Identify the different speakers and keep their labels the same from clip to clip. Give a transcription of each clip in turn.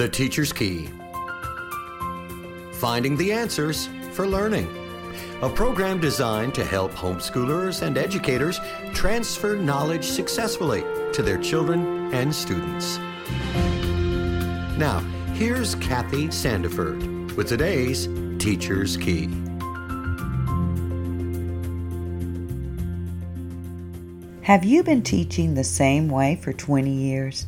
Speaker 1: The Teacher's Key Finding the Answers for Learning. A program designed to help homeschoolers and educators transfer knowledge successfully to their children and students. Now, here's Kathy Sandiford with today's Teacher's Key.
Speaker 2: Have you been teaching the same way for 20 years?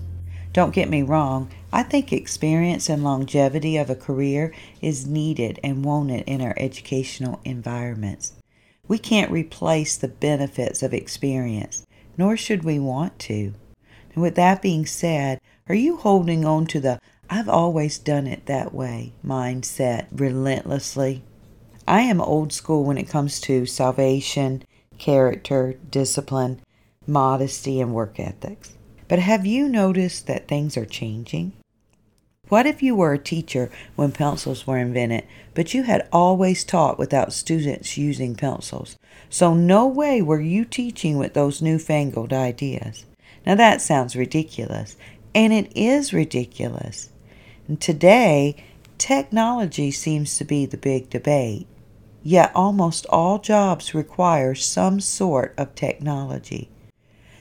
Speaker 2: Don't get me wrong, I think experience and longevity of a career is needed and wanted in our educational environments. We can't replace the benefits of experience, nor should we want to. And with that being said, are you holding on to the I've always done it that way mindset relentlessly? I am old school when it comes to salvation, character, discipline, modesty, and work ethics. But have you noticed that things are changing? What if you were a teacher when pencils were invented, but you had always taught without students using pencils? So, no way were you teaching with those newfangled ideas. Now, that sounds ridiculous, and it is ridiculous. And today, technology seems to be the big debate. Yet, almost all jobs require some sort of technology.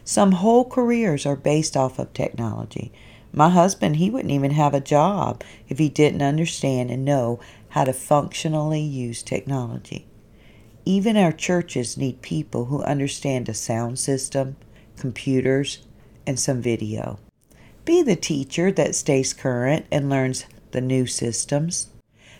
Speaker 2: Some whole careers are based off of technology. My husband, he wouldn't even have a job if he didn't understand and know how to functionally use technology. Even our churches need people who understand a sound system, computers, and some video. Be the teacher that stays current and learns the new systems.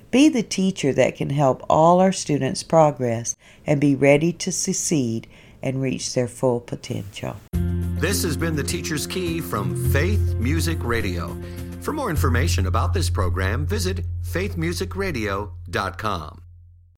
Speaker 2: Be the teacher that can help all our students progress and be ready to succeed and reach their full potential.
Speaker 1: This has been the Teacher's Key from Faith Music Radio. For more information about this program, visit faithmusicradio.com.